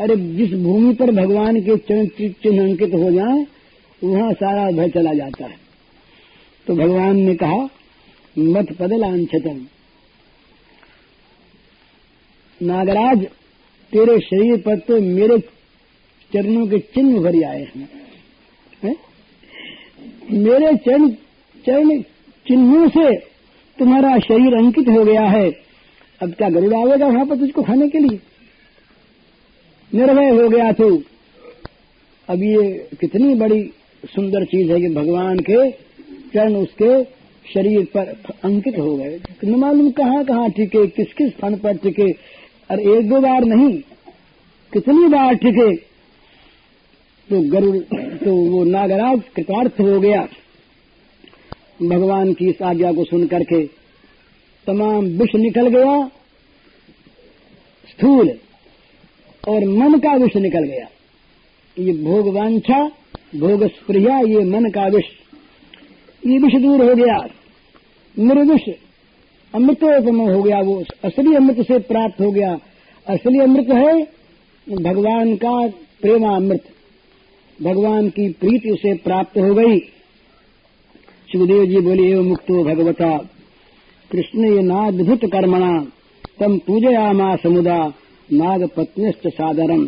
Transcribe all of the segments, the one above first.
अरे जिस भूमि पर भगवान के चरण चिन्ह अंकित हो जाए, वहाँ सारा भय चला जाता है। तो भगवान ने कहा, मत पदलांछतम। नागराज, तेरे शरीर पर तो मेरे चरणों के चिन्ह भरी आए हैं। है? मेरे चरण चरण चिन्हों से तुम्हारा शरीर अंकित हो गया है। अब क्या गरुड़ आवेगा वहाँ पर तुझको खाने के लिए? निर्भय हो गया तू। अब ये कितनी बड़ी सुंदर चीज़ है कि भगवान के चरण उसके शरीर पर अंकित हो गए। न मालूम कहाँ कहाँ टिके किस किस फन पर टिके। और एक दो बार नहीं, कितनी बार टिके। तो गरुड़ तो वो नागराज कृतार्थ हो गया। भगवान की इस आज्ञा को सुन करके तमाम विष निकल गया। स्थूल और मन का विष निकल गया। ये भोगवांछा भोग स्प्रिया, ये मन का विष। ये विष दूर हो गया। निर्विष। अमृतोपम हो गया वो। असली अमृत से प्राप्त हो गया। असली अमृत है भगवान का प्रेमामृत। भगवान की प्रीति उसे प्राप्त हो गई। सुखदेव जी बोले एवं मुक्तो भगवता, कृष्ण ये नाद्भुत कर्मणा, तम पूजया पूजयामा समुदा नाग पत्निश्च सादरम।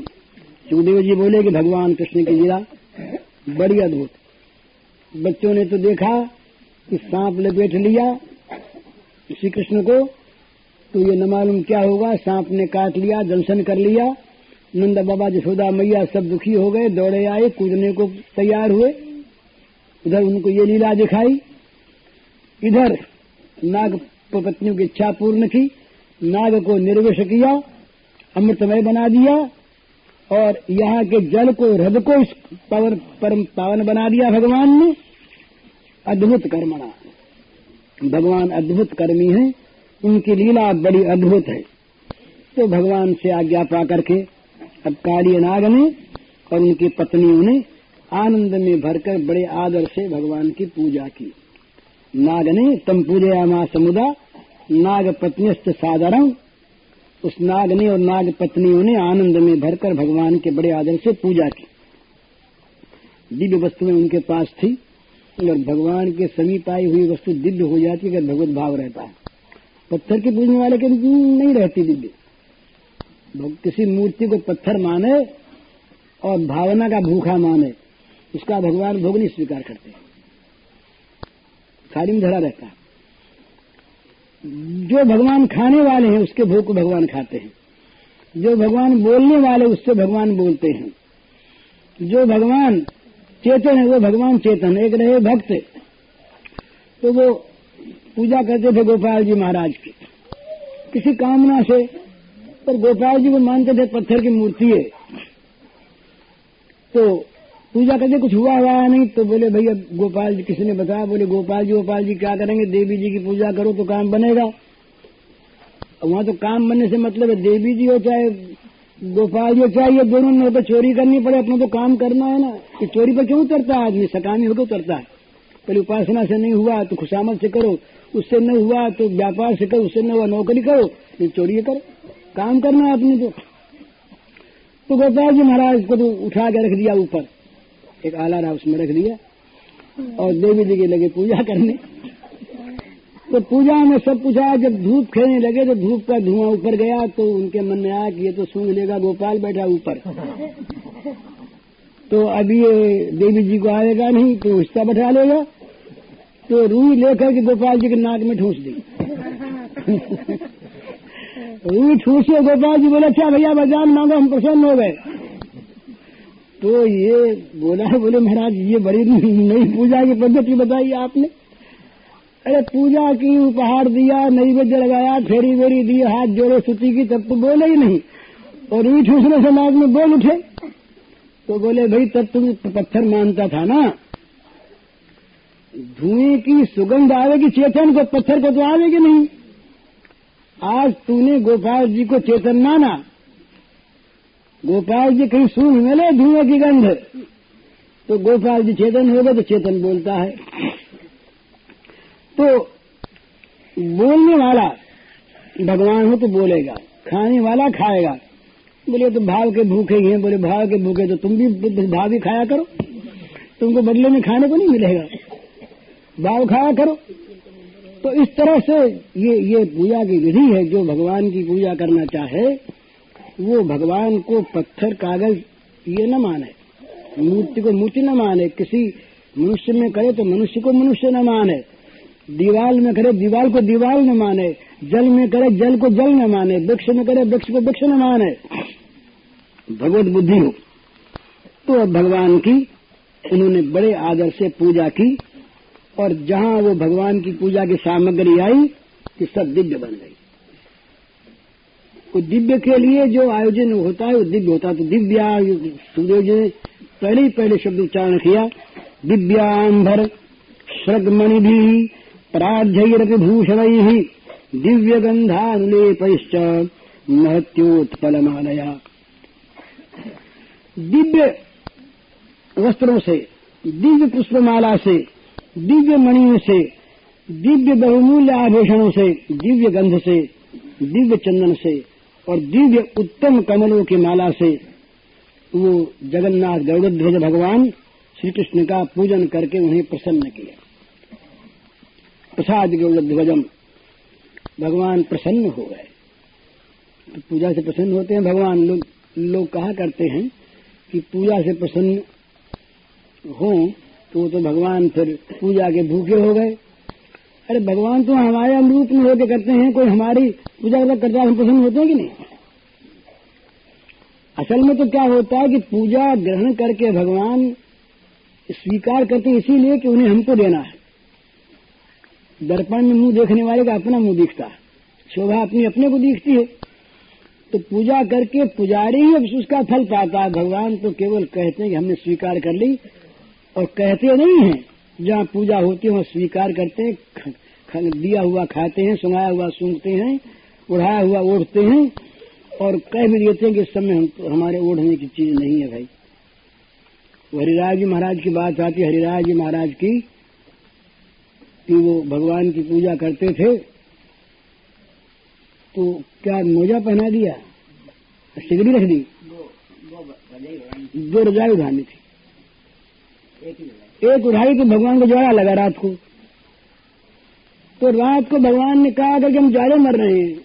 सुखदेव जी बोले कि भगवान कृष्ण की लीला बड़ी अद्भुत। बच्चों ने तो देखा कि सांप लपेट लिया श्री कृष्ण को तो ये न मालूम क्या होगा सांप ने काट लिया, दर्शन कर लिया। नंदा बाबा जसोदा मैया सब दुखी हो गए, दौड़े आए, कूदने को तैयार हुए। उधर उनको ये लीला दिखाई। इधर नाग पत्नियों की इच्छा पूर्ण की, नाग को निर्विष किया अमृतमय बना दिया और यहाँ के जल को हृदय को इस पवन, परम पावन बना दिया भगवान ने। अद्भुत कर्मणा। भगवान अद्भुत कर्मी हैं उनकी लीला बड़ी अद्भुत है। तो भगवान से आज्ञा पा करके अब काली नाग ने और उनकी पत्नियों ने आनंद में भरकर बड़े आदर से भगवान की पूजा की। नाग ने तम पूजया समुदा नाग पत्नीस्त साधारण उस नाग ने और नाग पत्नियों ने आनंद में भरकर भगवान के बड़े आदर से पूजा की। दिव्य वस्तु में उनके पास थी अगर भगवान के समीप आई हुई वस्तु दिव्य हो जाती अगर भगवत भाव रहता है। पत्थर के पूजने वाले के नहीं रहती दिव्य। किसी मूर्ति को पत्थर माने और भावना का भूखा माने, उसका भगवान भोग नहीं स्वीकार करते। थाली में धरा रहता है। जो भगवान खाने वाले हैं, उसके भोग को भगवान खाते हैं। जो भगवान बोलने वाले, उससे भगवान बोलते हैं। जो भगवान चेतन है, वो भगवान चेतन एक रहे भक्त तो वो पूजा करते थे गोपाल जी महाराज की। किसी कामना से, पर गोपाल जी को मानते थे पत्थर की मूर्ति है। तो पूजा करके कुछ हुआ हुआ है नहीं तो बोले, भैया, गोपाल जी किसी ने बताया? बोले, गोपाल जी गोपाल जी, क्या करेंगे? देवी जी की पूजा करो तो काम बनेगा। वहाँ तो काम बनने से मतलब है, देवी जी हो चाहे गोपाल जी हो, चाहे ये दोनों में तो चोरी करनी पड़े, अपना तो काम करना है ना। कि चोरी पर क्यों उतरता है आदमी? सकामी होकर उतरता है। पहले उपासना से नहीं हुआ तो खुशामद से करो। उससे न हुआ तो व्यापार से करो, उससे न हुआ, नौकरी करो। फिर चोरी करो। काम करना है अपने तो गोपाल जी महाराज को तो उठा के रख दिया ऊपर। एक आला रहा उसमें रख दिया। और देवी जी के लगे पूजा करने। तो पूजा में सब पूछा जब धूप खेलने लगे तो धूप का धुआँ ऊपर गया तो उनके मन में आया कि ये तो सूंघ लेगा गोपाल बैठा ऊपर। तो अभी ये देवी जी को आएगा नहीं तो हिस्सा बैठा लेगा। तो रूई लेकर के गोपाल जी के नाक में ठूस दी। रूई ठूसे गोपाल जी बोले अच्छा भैया बजान मांगो हम प्रसन्न हो गए। तो ये बोला है बोले, महाराज, ये बड़ी नई पूजा की पद्धति बताई आपने। अरे पूजा की उपहार दिया नई नैवेद्य लगाया, फेरी वेरी दी, हाथ जोड़े स्तुति की तब तो बोले ही नहीं। और ईट उसने से नाग में बोल उठे। तो बोले, भाई, तब तुम पत्थर मानता था ना। धुएँ की सुगंध आवेगी, चेतन को पत्थर को तो आवेगी नहीं। आज तूने गोपाल जी को चेतन माना। गोपाल जी कहीं सूंघ मिले धुएँ की गंध। तो गोपाल जी चेतन हो गए तो चेतन बोलता है। तो बोलने वाला, भगवान हो तो बोलेगा, खाने वाला खाएगा। बोले तो भाव के भूखे ही हैं। बोले, भाव के भूखे तो तुम भी भाव ही खाया करो। तुमको बदले में खाने को नहीं मिलेगा। भाव खाया करो। तो इस तरह से ये ये पूजा की विधि है, जो भगवान की पूजा करना चाहे वो भगवान को पत्थर, कागज़, ये न माने। मूर्ति को मूर्ति न माने। किसी मनुष्य में करे तो मनुष्य को मनुष्य न माने। दीवाल में करे, दीवाल को दीवाल न माने। जल में करे, जल को जल न माने। वृक्ष में करे, वृक्ष को वृक्ष न माने। भगवत बुद्धि हो। तो अब भगवान की उन्होंने बड़े आदर से पूजा की और जहाँ वो भगवान की पूजा की सामग्री आई, कि सब दिव्य बन गई। तो दिव्य के लिए जो आयोजन होता है, वो दिव्य होता है। तो दिव्या सुदेव जी ने पहले ही पहले शब्द उच्चारण किया दिव्यांबर श्रगमणि भी प्राध्यरपि भूषण दिव्य गंधानुलेपश्च महत्योत्पलमालया। दिव्य वस्त्रों से, दिव्य पुष्पमाला से, दिव्य मणियों से, दिव्य बहुमूल्य आभूषणों से, दिव्य गंध से, दिव्य चंदन से और दिव्य उत्तम कमलों की माला से वो जगन्नाथ गौरध्वज भगवान श्री कृष्ण का पूजन करके उन्हें प्रसन्न किया। प्रसाद गौरध्वजम भगवान प्रसन्न हो गए। तो पूजा से प्रसन्न होते हैं। भगवान लोग लोग कहा करते हैं कि पूजा से प्रसन्न हो तो तो भगवान फिर पूजा के भूखे हो गए। अरे भगवान तो हमारे अमरूप में होकर करते हैं, कोई हमारी पूजा करता है, हम प्रसन्न होते हैं कि नहीं? असल में तो क्या होता है कि पूजा ग्रहण करके भगवान स्वीकार करते इसीलिए कि उन्हें हमको देना है। दर्पण में मुँह देखने वाले का अपना मुँह दिखता है, शोभा अपनी अपने को दिखती है। तो पूजा करके पुजारी ही अब उसका फल पाता है। भगवान तो केवल कहते हैं कि हमने स्वीकार कर ली और कहते नहीं है जहाँ पूजा होती है वहाँ स्वीकार करते हैं ख, ख, दिया हुआ खाते हैं सुनाया हुआ सुनते हैं उड़ाया हुआ ओढ़ते हैं और कह भी देते हैं कि इस समय हम, तो हमारे ओढ़ने की चीज़ नहीं है भाई। हरिराज जी महाराज की बात आती है हरिराज जी महाराज की कि वो भगवान की पूजा करते थे तो क्या मोजा पहना दिया? सिगड़ी रख दी? दो रजाई उठानी थी। एक उठाई तो भगवान को जोड़ा लगा रात को। तो रात को भगवान ने कहा कि हम ज़्यादा मर रहे हैं,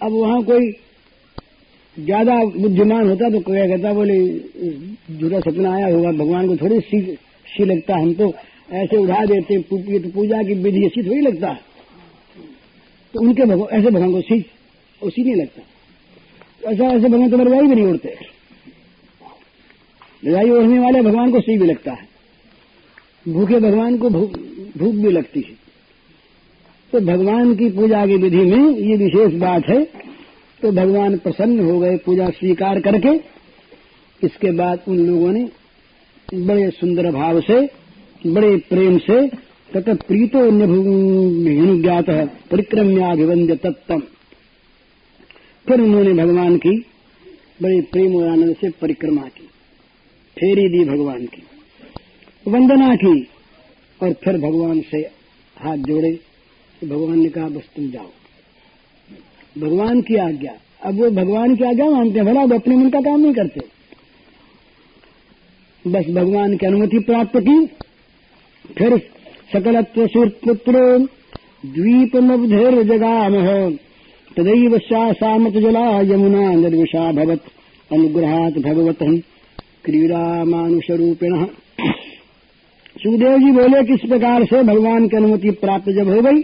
अब वहाँ कोई ज़्यादा बुद्धिमान होता तो क्या कहता, बोले, झूठा सपना आया होगा, भगवान को थोड़ी सी सी लगता, हम तो ऐसे उठा देते तो पूजा की विधि ऐसी थोड़ी लगता। तो उनके भगवान, ऐसे भगवान को सी उसी नहीं लगता। तो ऐसा, ऐसे भगवान तो रजाई भी नहीं उड़ते। रजाई ओढ़ने वाले भगवान को सी भी लगता है। भूखे भगवान को भूख भी लगती है। तो भगवान की पूजा की विधि में ये विशेष बात है तो भगवान प्रसन्न हो गए, पूजा स्वीकार करके, इसके बाद उन लोगों ने बड़े सुंदर भाव से, बड़े प्रेम से, तथा प्रीतो ज्ञात परिक्रम्याभिवंद्य तत्तम फिर उन्होंने भगवान की बड़े प्रेम और आनंद से परिक्रमा की, फेरी दी भगवान की। वंदना की और फिर भगवान से हाथ जोड़े तो भगवान ने कहा, बस तुम जाओ। भगवान की आज्ञा। अब वो भगवान की आज्ञा मानते हैं, भला, वो अपने मन का काम नहीं करते। बस भगवान की अनुमति प्राप्त की। फिर सकलत्व पुत्र द्वीप नवधेर जगाम तदैव सामत जला यमुना निर्विषा भवत। अनुग्रहात भगवत क्रीड़ा मानुष रूपिण सुखदेव जी बोले, किस प्रकार से भगवान की अनुमति प्राप्त जब हो गई?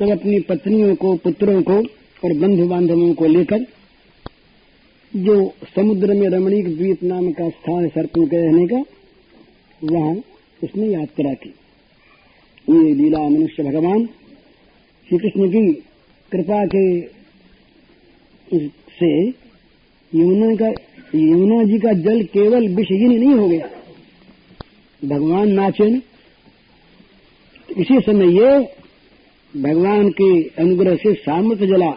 तब अपनी पत्नियों को, पुत्रों को और बंधु बांधवों को लेकर, जो समुद्र में रमणीक द्वीप नाम का स्थान सर्पों के रहने का, वहाँ उसने यात्रा की। ये लीला मनुष्य भगवान श्री कृष्ण की कृपा के से, यमुना का, यमुना जी का जल केवल विषहीन नहीं हो गया। भगवान नाचे इसी समय ये भगवान के अनुग्रह से सामर्थ जला।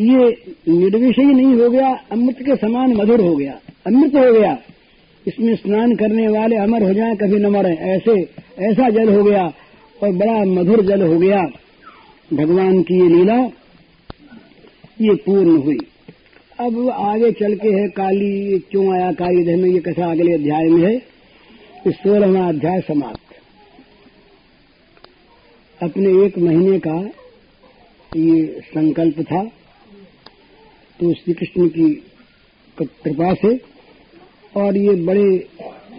ये निर्विषय नहीं हो गया, अमृत के समान मधुर हो गया, अमृत हो गया। इसमें स्नान करने वाले अमर हो जाए, कभी न मरे। ऐसे, ऐसा जल हो गया और बड़ा मधुर जल हो गया। भगवान की ये लीला, ये पूर्ण हुई। अब आगे चल के है काली क्यों आया काली देह में ये कथा अगले अध्याय में है। सोलहवा अध्याय समाप्त। अपने एक महीने का ये संकल्प था तो श्री कृष्ण की कृपा से और ये बड़े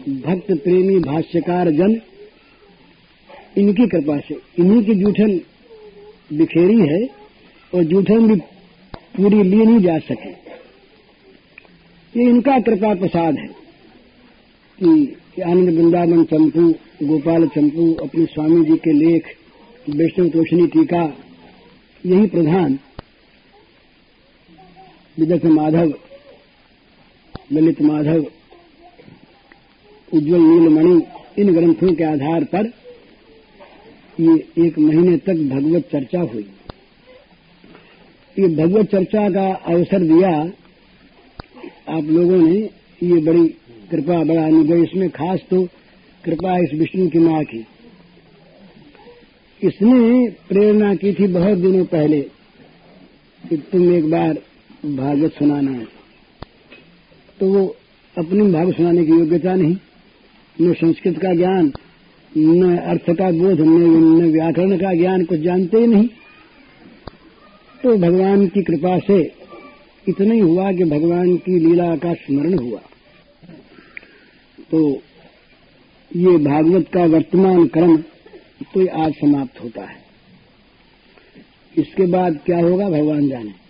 भक्त प्रेमी भाष्यकार जन इनकी कृपा से, इन्हीं की जूठन बिखेरी है और जूठन भी पूरी ली नहीं जा सके। ये इनका कृपा प्रसाद है। कि आनंद वृंदावन चंपू, गोपाल चंपू, अपने स्वामी जी के लेख, वैष्णव तोषणी टीका, यही प्रधान विदग्ध माधव, ललित माधव, उज्जवल नीलमणि, इन ग्रंथों के आधार पर ये एक महीने तक भगवत चर्चा हुई। ये भगवत चर्चा का अवसर दिया आप लोगों ने, ये बड़ी कृपा बड़ा अनुभव इसमें खास तो कृपा इस विष्णु की माँ की। इसने प्रेरणा की थी बहुत दिनों पहले कि तुम एक बार भागवत सुनाना है। तो वो अपनी भागवत सुनाने की योग्यता नहीं, न संस्कृत का ज्ञान, न अर्थ का बोध न व्याकरण का ज्ञान कुछ जानते ही नहीं। तो भगवान की कृपा से इतना ही हुआ कि भगवान की लीला का स्मरण हुआ। तो ये भागवत का वर्तमान क्रम तो आज समाप्त होता है। इसके बाद क्या होगा, भगवान जाने।